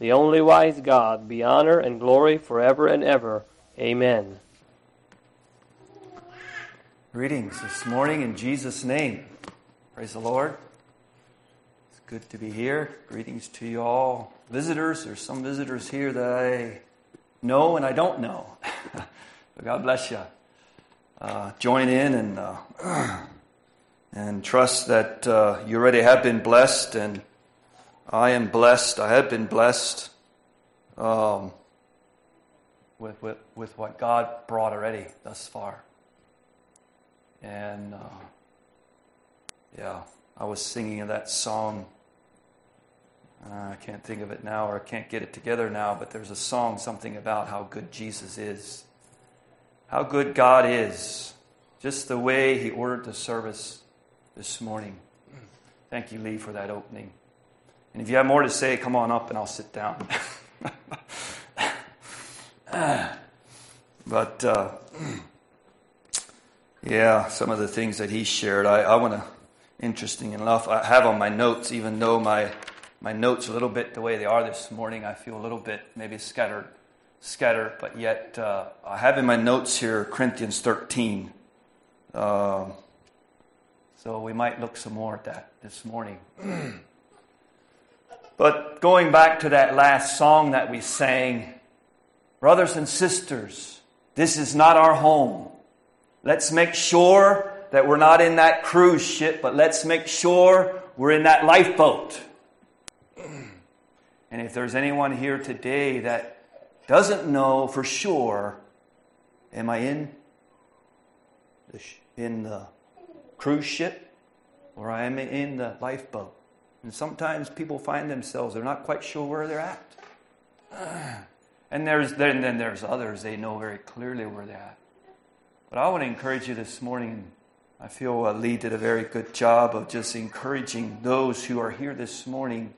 the only wise God, be honor and glory forever and ever. Amen. Greetings this morning in Jesus' name. Praise the Lord. It's good to be here. Greetings to you all. Visitors, there's some visitors here that I know and I don't know. but God bless you. Uh, join in and uh, and trust that uh, you already have been blessed and I am blessed. I have been blessed um, with, with, with what God brought already thus far. And uh, yeah, I was singing that song. I can't think of it now, or I can't get it together now, but there's a song, something about how good Jesus is. How good God is. Just the way He ordered the service this morning. Thank you, Lee, for that opening. And if you have more to say, come on up and I'll sit down. but uh, yeah, some of the things that he shared, I, I want to, interesting enough, I have on my notes, even though my, my notes are a little bit the way they are this morning, I feel a little bit maybe scattered, scattered, but yet uh, I have in my notes here Corinthians 13. Um, so we might look some more at that this morning. But going back to that last song that we sang, brothers and sisters, this is not our home. Let's make sure that we're not in that cruise ship, but let's make sure we're in that lifeboat. And if there's anyone here today that doesn't know for sure, am I in the, in the cruise ship or am I in the lifeboat? And sometimes people find themselves, they're not quite sure where they're at. And there's, then, then there's others, they know very clearly where they're at. But I want to encourage you this morning. I feel uh, Lee did a very good job of just encouraging those who are here this morning.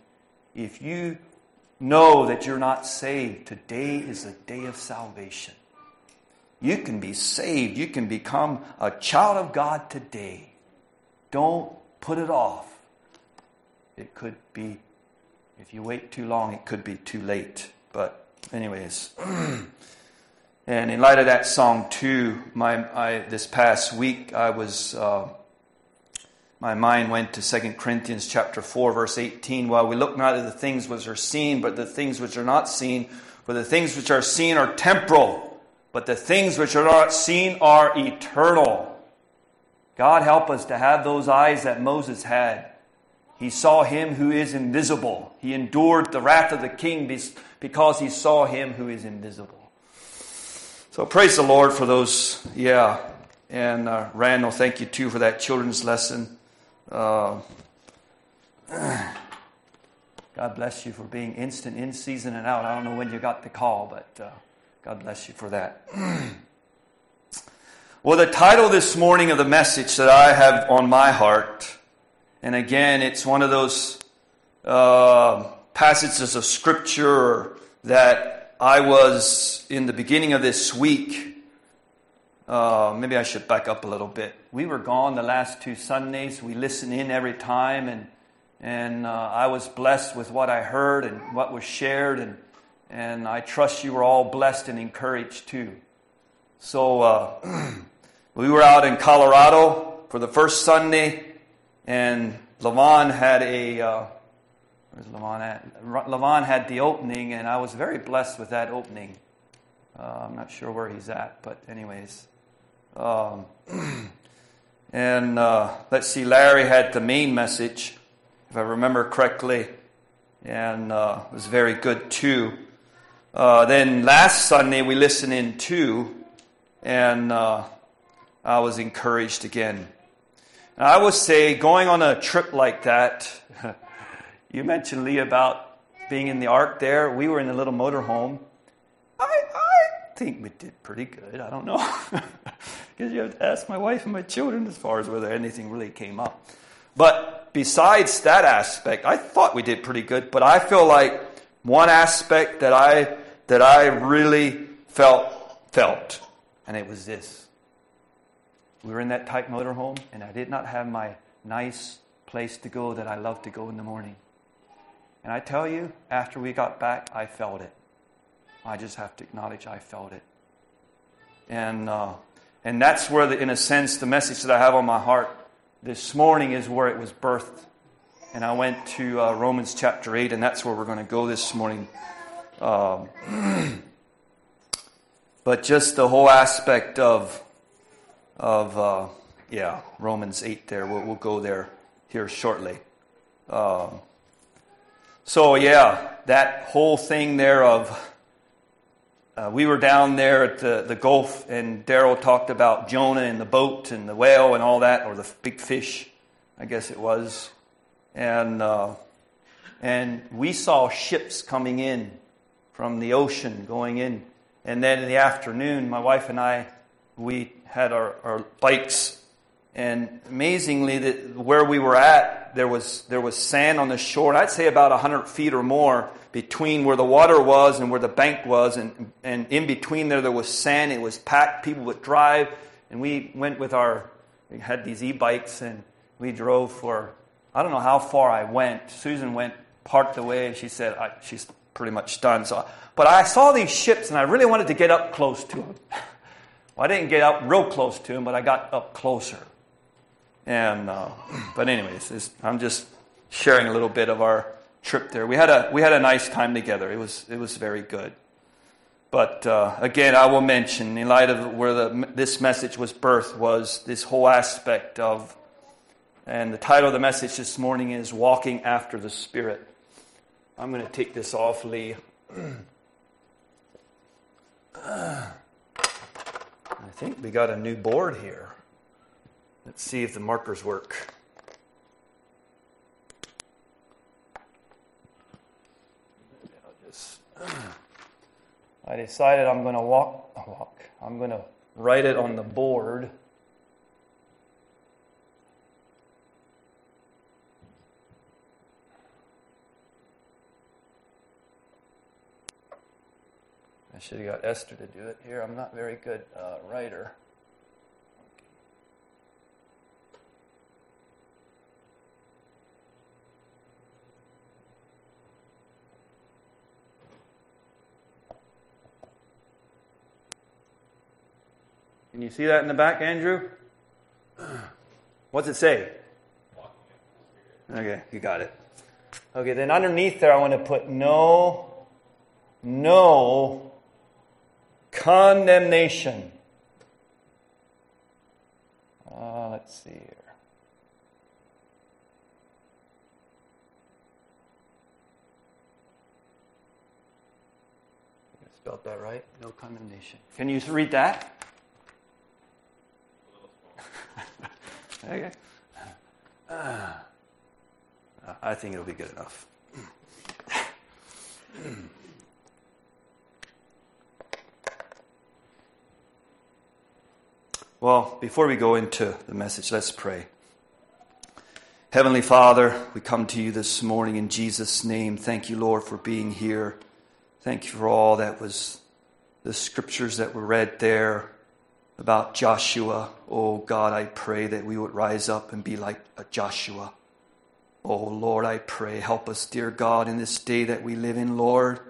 If you know that you're not saved, today is a day of salvation. You can be saved. You can become a child of God today. Don't put it off it could be, if you wait too long, it could be too late. But, anyways. and in light of that song, too, my, I, this past week, I was. Uh, my mind went to 2 Corinthians chapter 4, verse 18. While we look not at the things which are seen, but the things which are not seen. For the things which are seen are temporal, but the things which are not seen are eternal. God help us to have those eyes that Moses had he saw him who is invisible. He endured the wrath of the king because he saw him who is invisible. So praise the Lord for those, yeah. And uh, Randall, thank you too for that children's lesson. Uh, God bless you for being instant in season and out. I don't know when you got the call, but uh, God bless you for that. well, the title this morning of the message that I have on my heart and again, it's one of those uh, passages of scripture that I was in the beginning of this week. Uh, maybe I should back up a little bit. We were gone the last two Sundays. We listen in every time, and and uh, I was blessed with what I heard and what was shared, and and I trust you were all blessed and encouraged too. So uh, we were out in Colorado for the first Sunday and Levon had a uh, where's Levon at? Levon had the opening, and I was very blessed with that opening. Uh, I'm not sure where he's at, but anyways. Um, and uh, let's see, Larry had the main message, if I remember correctly, and uh, it was very good too. Uh, then last Sunday we listened in too, and uh, I was encouraged again. I would say going on a trip like that, you mentioned, Lee, about being in the ark there. We were in a little motorhome, I, I think we did pretty good. I don't know. Because you have to ask my wife and my children as far as whether anything really came up. But besides that aspect, I thought we did pretty good. But I feel like one aspect that I that I really felt felt, and it was this. We were in that tight motorhome, and I did not have my nice place to go that I love to go in the morning. And I tell you, after we got back, I felt it. I just have to acknowledge I felt it. And, uh, and that's where, the, in a sense, the message that I have on my heart this morning is where it was birthed. And I went to uh, Romans chapter 8, and that's where we're going to go this morning. Um, but just the whole aspect of, of uh, yeah, Romans 8 there. We'll, we'll go there here shortly. Um, so, yeah, that whole thing there of uh, we were down there at the, the Gulf, and Daryl talked about Jonah and the boat and the whale and all that, or the big fish, I guess it was. And, uh, and we saw ships coming in from the ocean going in. And then in the afternoon, my wife and I, we had our, our bikes. And amazingly, that where we were at, there was, there was sand on the shore. And I'd say about 100 feet or more between where the water was and where the bank was, and, and in between there, there was sand. It was packed. People would drive. And we went with our, we had these e bikes, and we drove for, I don't know how far I went. Susan went part the way, and she said, she's pretty much done. So, but I saw these ships, and I really wanted to get up close to them. well, I didn't get up real close to him, but I got up closer. And, uh, but anyways, I'm just sharing a little bit of our trip there. We had a we had a nice time together. It was it was very good. But uh, again, I will mention, in light of where the, this message was birthed, was this whole aspect of, and the title of the message this morning is "Walking After the Spirit." I'm going to take this off, Lee. I think we got a new board here. Let's see if the markers work. I decided I'm going to walk, walk. I'm going to write it on the board. Should have got Esther to do it here. I'm not very good uh, writer. Can you see that in the back, Andrew? What's it say? Okay, you got it. Okay, then underneath there, I want to put no, no condemnation. Uh, let's see here. I spelled that right? No condemnation. Can you read that? okay. Uh, I think it'll be good enough. Well, before we go into the message, let's pray. Heavenly Father, we come to you this morning in Jesus' name. Thank you, Lord, for being here. Thank you for all that was the scriptures that were read there about Joshua. Oh God, I pray that we would rise up and be like a Joshua. Oh Lord, I pray, help us, dear God, in this day that we live in, Lord.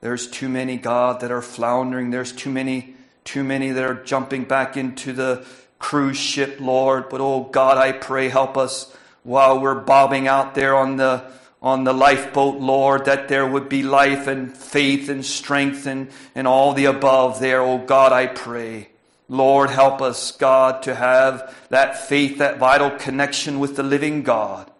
There's too many, God, that are floundering. There's too many, too many that are jumping back into the cruise ship, Lord. But oh God, I pray, help us while we're bobbing out there on the on the lifeboat, Lord, that there would be life and faith and strength and, and all the above there. Oh God, I pray. Lord, help us, God, to have that faith, that vital connection with the living God.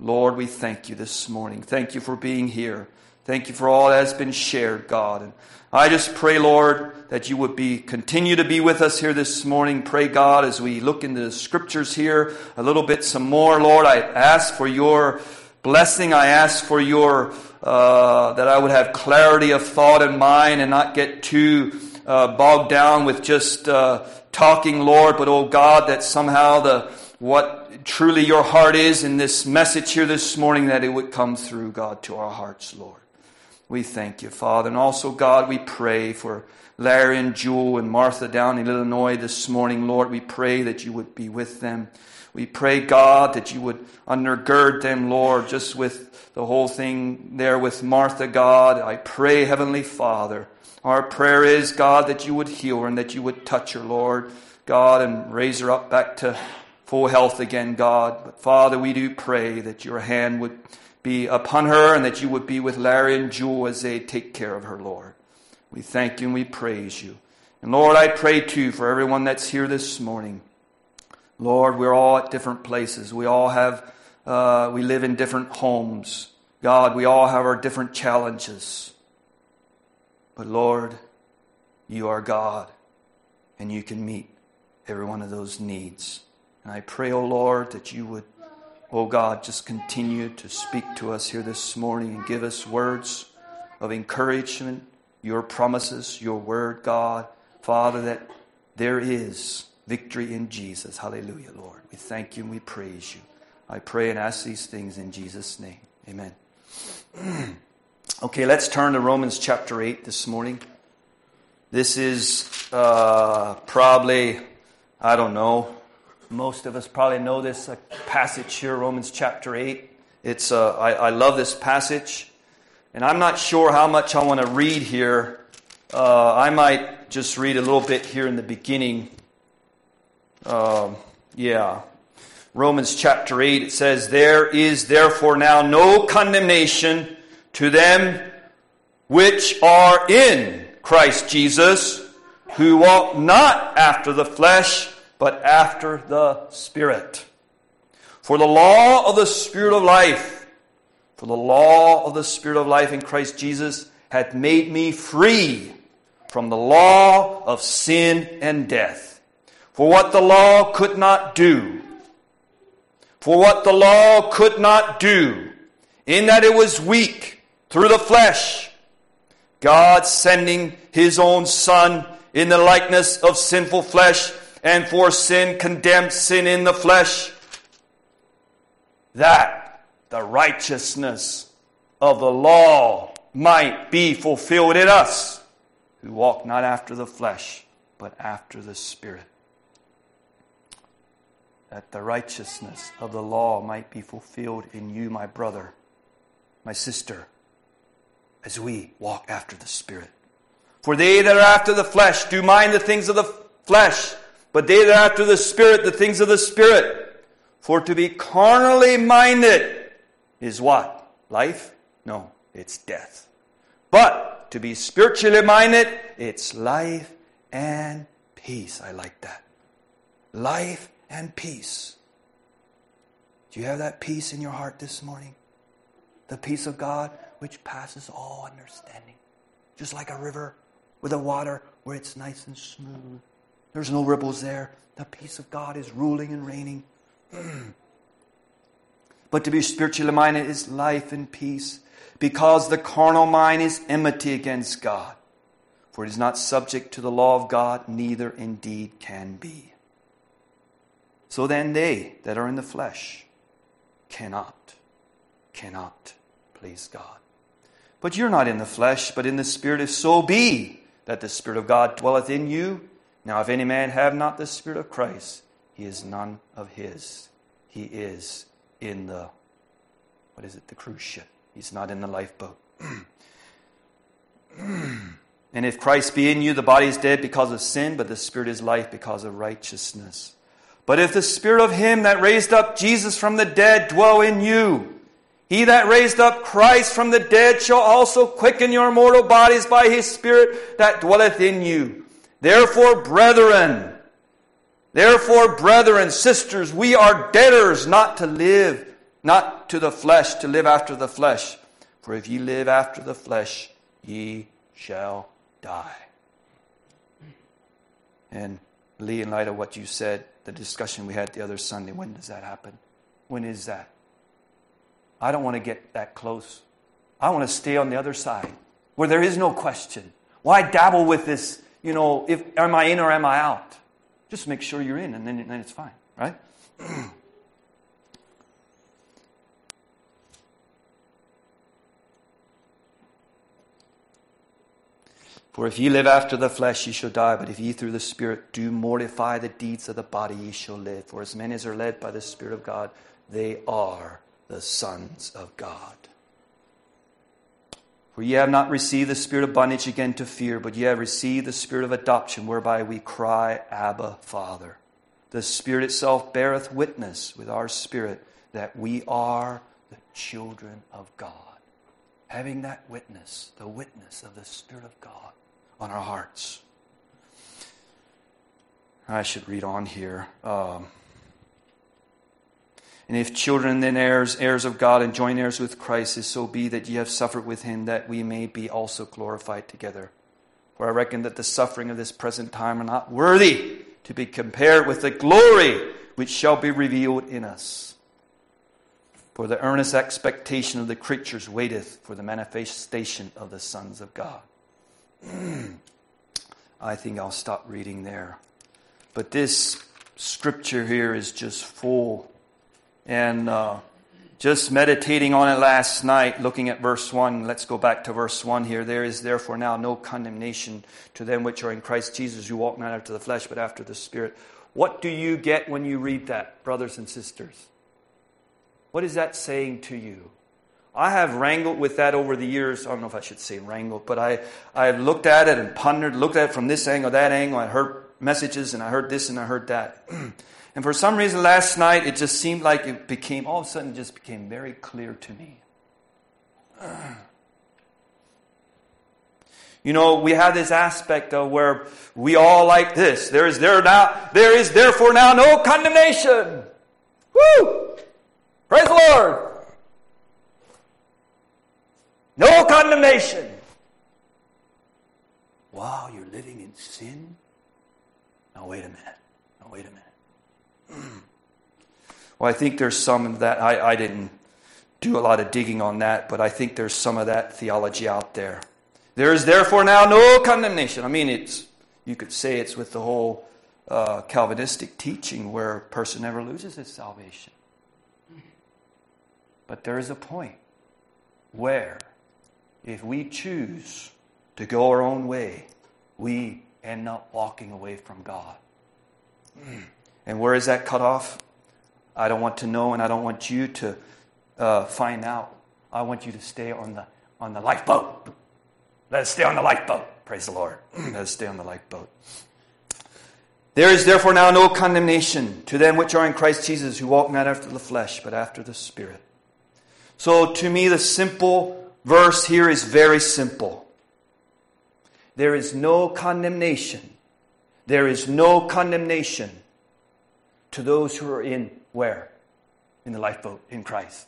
Lord, we thank you this morning. Thank you for being here. Thank you for all that has been shared, God. And I just pray, Lord, that you would be continue to be with us here this morning. Pray, God, as we look into the scriptures here a little bit some more, Lord. I ask for your blessing. I ask for your uh, that I would have clarity of thought and mind and not get too uh, bogged down with just uh, talking, Lord, but oh God, that somehow the what truly your heart is in this message here this morning, that it would come through, God, to our hearts, Lord. We thank you, Father. And also, God, we pray for Larry and Jewel and Martha down in Illinois this morning, Lord. We pray that you would be with them. We pray, God, that you would undergird them, Lord, just with the whole thing there with Martha, God. I pray, Heavenly Father. Our prayer is, God, that you would heal her and that you would touch her, Lord, God, and raise her up back to full health again, God. But Father, we do pray that your hand would be upon her and that you would be with Larry and Jewel as they take care of her, Lord. We thank you and we praise you. And Lord, I pray too for everyone that's here this morning. Lord, we're all at different places. We all have, uh, we live in different homes. God, we all have our different challenges. But Lord, you are God, and you can meet every one of those needs. And I pray, O oh Lord, that you would, O oh God, just continue to speak to us here this morning and give us words of encouragement, your promises, your word, God. Father, that there is victory in Jesus. Hallelujah, Lord. We thank you and we praise you. I pray and ask these things in Jesus' name. Amen. okay, let's turn to Romans chapter 8 this morning. This is uh, probably, I don't know, most of us probably know this passage here, Romans chapter 8. It's, uh, I, I, love this passage. And I'm not sure how much I want to read here. Uh, I might just read a little bit here in the beginning. Um, yeah. Romans chapter 8, it says, There is therefore now no condemnation to them which are in Christ Jesus, who walk not after the flesh, but after the Spirit. For the law of the Spirit of life, for the law of the Spirit of life in Christ Jesus hath made me free from the law of sin and death. For what the law could not do, for what the law could not do, in that it was weak through the flesh, God sending his own Son in the likeness of sinful flesh, and for sin condemned sin in the flesh, that the righteousness of the law might be fulfilled in us, who walk not after the flesh, but after the Spirit that the righteousness of the law might be fulfilled in you, my brother, my sister, as we walk after the Spirit. For they that are after the flesh do mind the things of the flesh, but they that are after the Spirit, the things of the Spirit. For to be carnally minded is what? Life? No, it's death. But to be spiritually minded, it's life and peace. I like that. Life and peace. Do you have that peace in your heart this morning? The peace of God which passes all understanding. Just like a river with the water where it's nice and smooth. There's no ripples there. The peace of God is ruling and reigning. but to be spiritually minded is life and peace, because the carnal mind is enmity against God. For it is not subject to the law of God, neither indeed can be. So then they that are in the flesh cannot, cannot please God. But you're not in the flesh, but in the Spirit, if so be that the Spirit of God dwelleth in you. Now, if any man have not the Spirit of Christ, he is none of his. He is in the, what is it, the cruise ship. He's not in the lifeboat. and if Christ be in you, the body is dead because of sin, but the Spirit is life because of righteousness. But if the Spirit of Him that raised up Jesus from the dead dwell in you, He that raised up Christ from the dead shall also quicken your mortal bodies by His Spirit that dwelleth in you. Therefore, brethren, therefore, brethren, sisters, we are debtors not to live, not to the flesh, to live after the flesh. For if ye live after the flesh, ye shall die. And Lee, in light of what you said, the discussion we had the other Sunday. When does that happen? When is that? I don't want to get that close. I want to stay on the other side where there is no question. Why dabble with this, you know, if am I in or am I out? Just make sure you're in, and then, then it's fine, right? For if ye live after the flesh, ye shall die. But if ye through the Spirit do mortify the deeds of the body, ye shall live. For as many as are led by the Spirit of God, they are the sons of God. For ye have not received the spirit of bondage again to fear, but ye have received the spirit of adoption, whereby we cry, Abba, Father. The Spirit itself beareth witness with our spirit that we are the children of God. Having that witness, the witness of the Spirit of God on our hearts. I should read on here. Um, and if children, then heirs, heirs of God, and joint heirs with Christ, is so be that ye have suffered with him, that we may be also glorified together. For I reckon that the suffering of this present time are not worthy to be compared with the glory which shall be revealed in us. For the earnest expectation of the creatures waiteth for the manifestation of the sons of God. I think I'll stop reading there. But this scripture here is just full. And uh, just meditating on it last night, looking at verse 1. Let's go back to verse 1 here. There is therefore now no condemnation to them which are in Christ Jesus, who walk not after the flesh, but after the Spirit. What do you get when you read that, brothers and sisters? What is that saying to you? I have wrangled with that over the years. I don't know if I should say wrangled, but I, I've looked at it and pondered, looked at it from this angle, that angle. I heard messages and I heard this and I heard that. and for some reason last night, it just seemed like it became, all of a sudden, just became very clear to me. You know, we have this aspect of where we all like this. There is there now, there is therefore now no condemnation. Woo! Praise the Lord. No condemnation. Wow, you're living in sin? Now, wait a minute. Now, wait a minute. well, I think there's some of that. I, I didn't do a lot of digging on that, but I think there's some of that theology out there. There is therefore now no condemnation. I mean, it's you could say it's with the whole uh, Calvinistic teaching where a person never loses his salvation. But there is a point where if we choose to go our own way, we end up walking away from God. And where is that cut off? I don't want to know, and I don't want you to uh, find out. I want you to stay on the on the lifeboat. Let us stay on the lifeboat. Praise the Lord. Let us stay on the lifeboat. There is therefore now no condemnation to them which are in Christ Jesus, who walk not after the flesh, but after the Spirit. So, to me, the simple verse here is very simple. There is no condemnation. There is no condemnation to those who are in where? In the lifeboat, in Christ.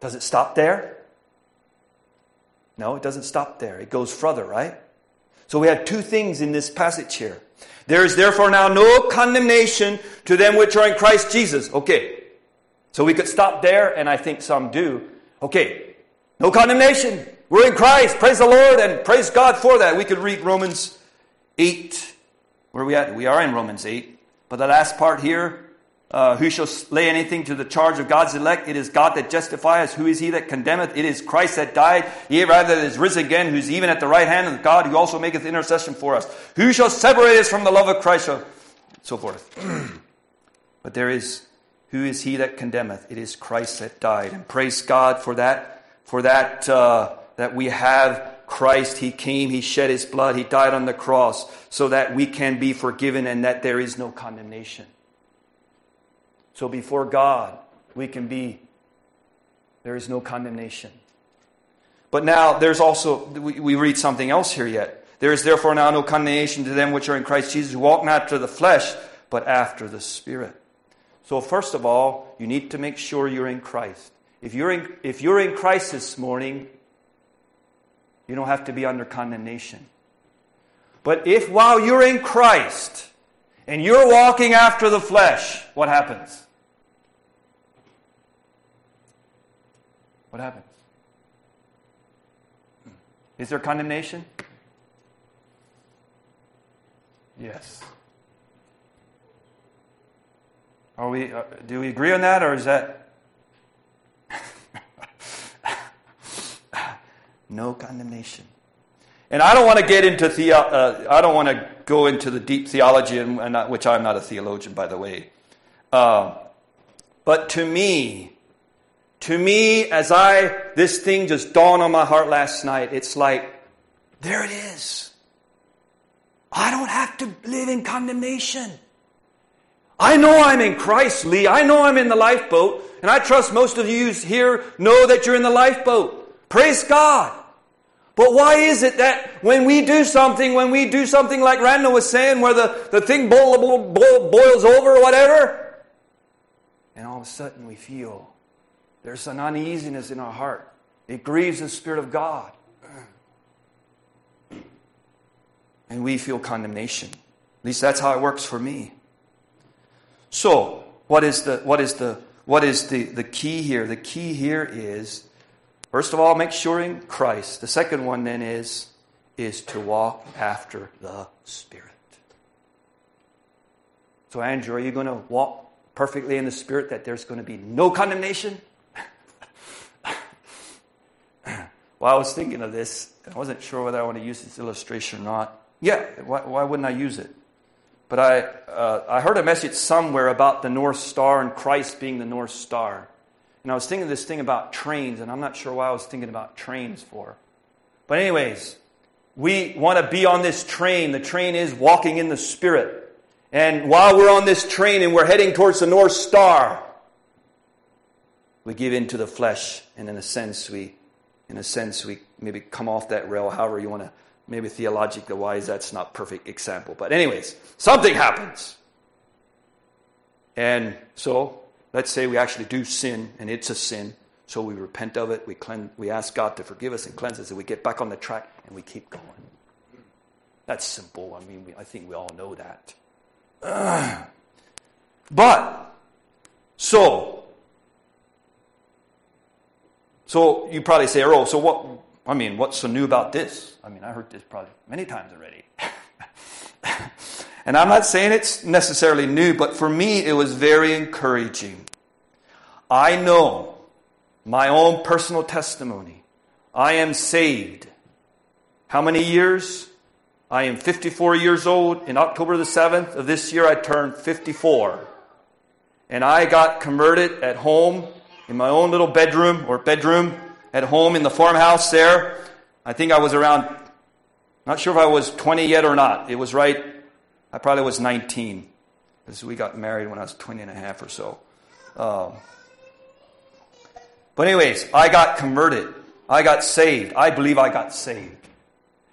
Does it stop there? No, it doesn't stop there. It goes further, right? So we have two things in this passage here. There is therefore now no condemnation to them which are in Christ Jesus. Okay. So we could stop there, and I think some do. Okay, no condemnation. We're in Christ. Praise the Lord and praise God for that. We could read Romans 8. Where are we at? We are in Romans 8. But the last part here, uh, who shall lay anything to the charge of God's elect? It is God that justifies. Who is he that condemneth? It is Christ that died, yea, rather that is risen again, who's even at the right hand of God, who also maketh intercession for us. Who shall separate us from the love of Christ? So forth. but there is, who is he that condemneth? It is Christ that died. And praise God for that for that, uh, that we have Christ. He came, He shed His blood, He died on the cross so that we can be forgiven and that there is no condemnation. So before God, we can be, there is no condemnation. But now there's also, we, read something else here yet. There is therefore now no condemnation to them which are in Christ Jesus, who walk not after the flesh, but after the Spirit. So, first of all, you need to make sure you're in Christ. If you're in, if you're in Christ this morning, you don't have to be under condemnation. But if while you're in Christ and you're walking after the flesh, what happens? What happens? Is there condemnation? Yes. Are we, uh, do we agree on that, or is that no condemnation? And I don't want to get into the, uh, I don't want to go into the deep theology, and, and not, which I'm not a theologian, by the way. Uh, but to me, to me, as I this thing just dawned on my heart last night, it's like, there it is. I don't have to live in condemnation. I know I'm in Christ, Lee. I know I'm in the lifeboat, and I trust most of you here know that you're in the lifeboat. Praise God. But why is it that when we do something, when we do something like Randall was saying, where the, the thing boil, boil, boils over or whatever, and all of a sudden we feel there's an uneasiness in our heart. It grieves the Spirit of God. And we feel condemnation. At least that's how it works for me. So, what is the what is the what is the, the key here? The key here is First of all, make sure in Christ. The second one then is, is to walk after the Spirit. So, Andrew, are you going to walk perfectly in the Spirit that there's going to be no condemnation? well, I was thinking of this. I wasn't sure whether I want to use this illustration or not. Yeah, why, why wouldn't I use it? But I, uh, I heard a message somewhere about the North Star and Christ being the North Star. And I was thinking this thing about trains, and I'm not sure why I was thinking about trains for. But, anyways, we want to be on this train. The train is walking in the Spirit. And while we're on this train and we're heading towards the North Star, we give in to the flesh, and in a sense, we, in a sense, we maybe come off that rail, however you want to, maybe theologically wise, that's not perfect example. But anyways, something happens. And so let's say we actually do sin and it's a sin, so we repent of it, we, cleanse, we ask God to forgive us and cleanse us, and we get back on the track and we keep going. That's simple. I mean, we, I think we all know that. Uh, but, so, so you probably say, oh, so what, I mean, what's so new about this? I mean, I heard this probably many times already. And I'm not saying it's necessarily new, but for me, it was very encouraging. I know my own personal testimony. I am saved. How many years? I am 54 years old. In October the 7th of this year, I turned 54. And I got converted at home in my own little bedroom or bedroom at home in the farmhouse there. I think I was around, not sure if I was 20 yet or not. It was right I probably was 19 because we got married when I was 20 and a half or so. Um, but, anyways, I got converted. I got saved. I believe I got saved.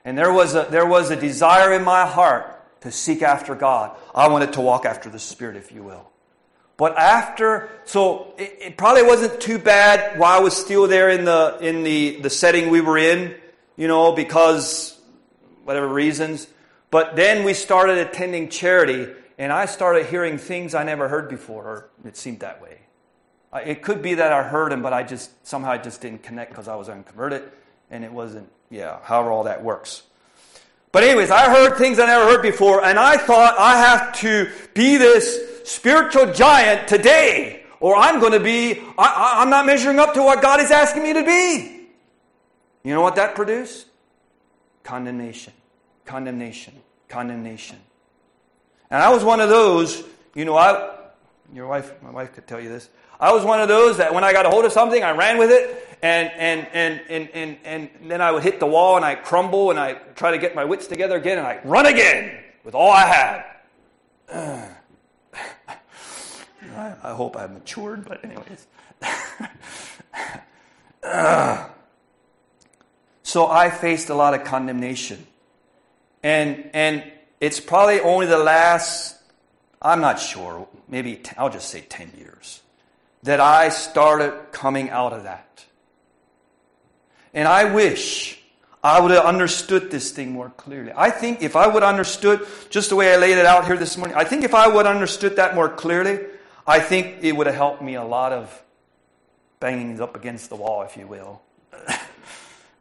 And there was a, there was a desire in my heart to seek after God. I wanted to walk after the Spirit, if you will. But after, so it, it, probably wasn't too bad while I was still there in the in the, the setting we were in, you know, because whatever reasons. But then we started attending charity, and I started hearing things I never heard before, or it seemed that way. It could be that I heard them, but I just somehow I just didn't connect because I was unconverted, and it wasn't, yeah, however all that works. But anyways, I heard things I never heard before, and I thought I have to be this spiritual giant today, or I'm going to be, I, I'm not measuring up to what God is asking me to be. You know what that produced? Condemnation condemnation, condemnation. And I was one of those, you know, I, your wife, my wife could tell you this. I was one of those that when I got a hold of something, I ran with it, and, and, and, and, and, and then I would hit the wall and I crumble and I try to get my wits together again and I run again with all I had. I, I hope I've matured, but anyways. so I faced a lot of condemnation. And, and it's probably only the last, I'm not sure, maybe I'll just say 10 years, that I started coming out of that. And I wish I would have understood this thing more clearly. I think if I would have understood just the way I laid it out here this morning, I think if I would have understood that more clearly, I think it would have helped me a lot of banging up against the wall, if you will.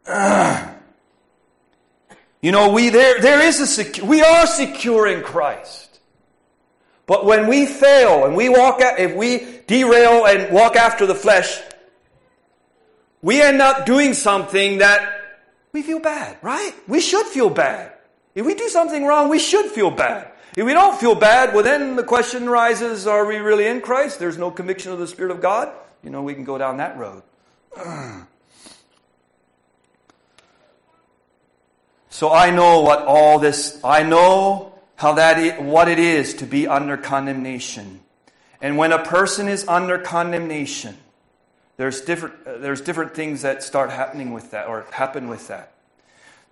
You know, we there there is a secu- we are secure in Christ. But when we fail and we walk if we derail and walk after the flesh, we end up doing something that we feel bad, right? We should feel bad. If we do something wrong, we should feel bad. If we don't feel bad, well, then the question arises are we really in Christ? There's no conviction of the Spirit of God. You know, we can go down that road. So I know what all this, I know how that, is, what it is to be under condemnation. And when a person is under condemnation, there's different, uh, there's different things that start happening with that or happen with that.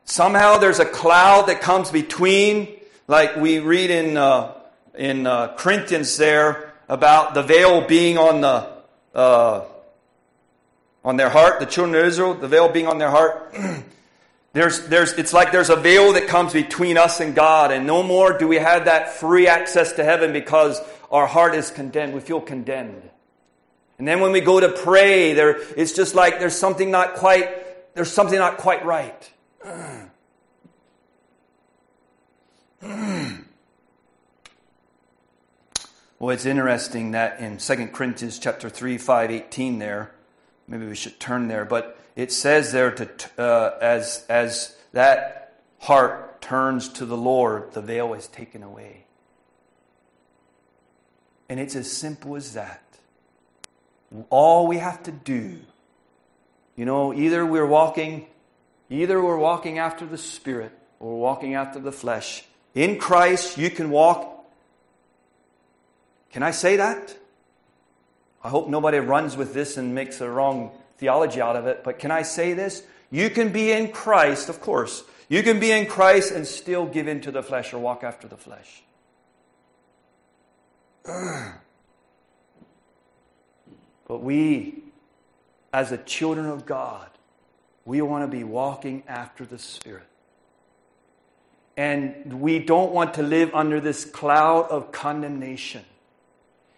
Somehow there's a cloud that comes between, like we read in, uh, in uh, Corinthians there about the veil being on the, uh, on their heart, the children of Israel, the veil being on their heart. There's, there's, it's like there's a veil that comes between us and God, and no more do we have that free access to heaven because our heart is condemned. We feel condemned. And then when we go to pray, there, it's just like there's something not quite, there's something not quite right. Well, it's interesting that in 2 Corinthians chapter 3, 5, 18 there, maybe we should turn there, but it says there to, uh, as, as that heart turns to the Lord, the veil is taken away. And it's as simple as that. All we have to do, you know, either we're walking, either we're walking after the Spirit or walking after the flesh. In Christ, you can walk. Can I say that? I hope nobody runs with this and makes a wrong theology out of it, but can I say this? You can be in Christ, of course. You can be in Christ and still give in to the flesh or walk after the flesh. But we, as the children of God, we want to be walking after the Spirit. And we don't want to live under this cloud of condemnation.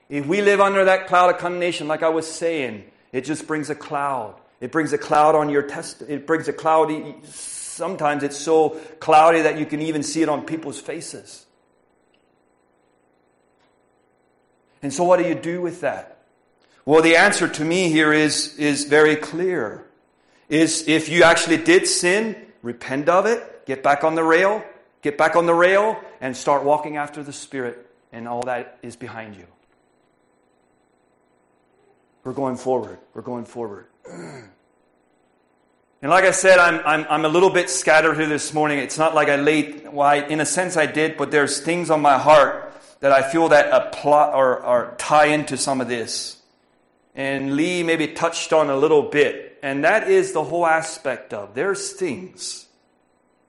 If we live under that cloud of condemnation, like I was saying, it just brings a cloud. It brings a cloud on your test. It brings a cloudy. Sometimes it's so cloudy that you can even see it on people's faces. And so, what do you do with that? Well, the answer to me here is, is very clear. Is if you actually did sin, repent of it, get back on the rail, get back on the rail, and start walking after the Spirit, and all that is behind you. We're going forward. We're going forward. And like I said, I'm, I'm, I'm a little bit scattered here this morning. It's not like I laid, well, I, in a sense I did, but there's things on my heart that I feel that apply or, or tie into some of this. And Lee maybe touched on a little bit. And that is the whole aspect of there's things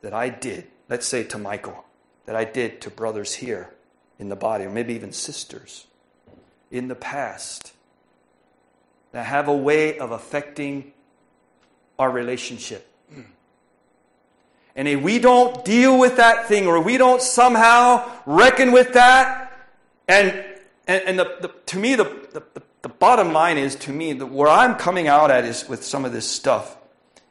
that I did, let's say to Michael, that I did to brothers here in the body, or maybe even sisters in the past that have a way of affecting our relationship. And if we don't deal with that thing or we don't somehow reckon with that, and, and, and the, the, to me, the, the, the bottom line is to me, that where I'm coming out at is with some of this stuff,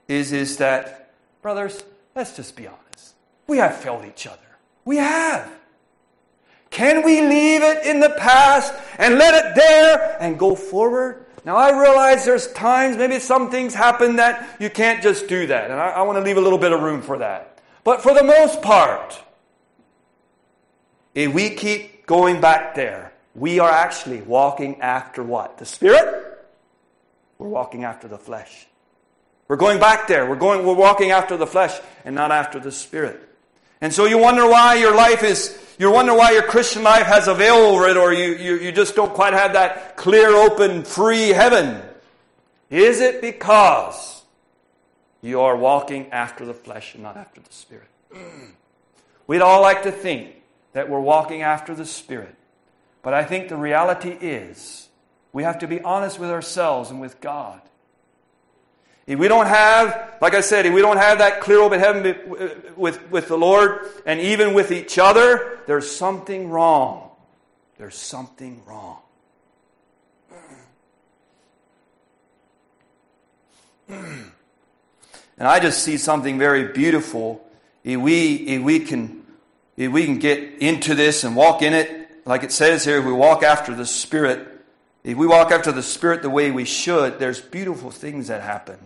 is, is that, brothers, let's just be honest. We have failed each other. We have. Can we leave it in the past and let it there and go forward? Now, I realize there's times, maybe some things happen that you can't just do that. And I, I want to leave a little bit of room for that. But for the most part, if we keep going back there, we are actually walking after what? The Spirit? We're walking after the flesh. We're going back there. We're going, we're walking after the flesh and not after the Spirit. And so you wonder why your life is you wonder why your Christian life has a veil over it, or you, you, you just don't quite have that clear, open, free heaven. Is it because you are walking after the flesh and not after the Spirit? We'd all like to think that we're walking after the Spirit. But I think the reality is we have to be honest with ourselves and with God. If we don't have, like I said, if we don't have that clear open heaven with, with the Lord and even with each other, there's something wrong. There's something wrong. And I just see something very beautiful if we, if we can, if we can get into this and walk in it, like it says here, if we walk after the Spirit, if we walk after the Spirit the way we should, there's beautiful things that happen.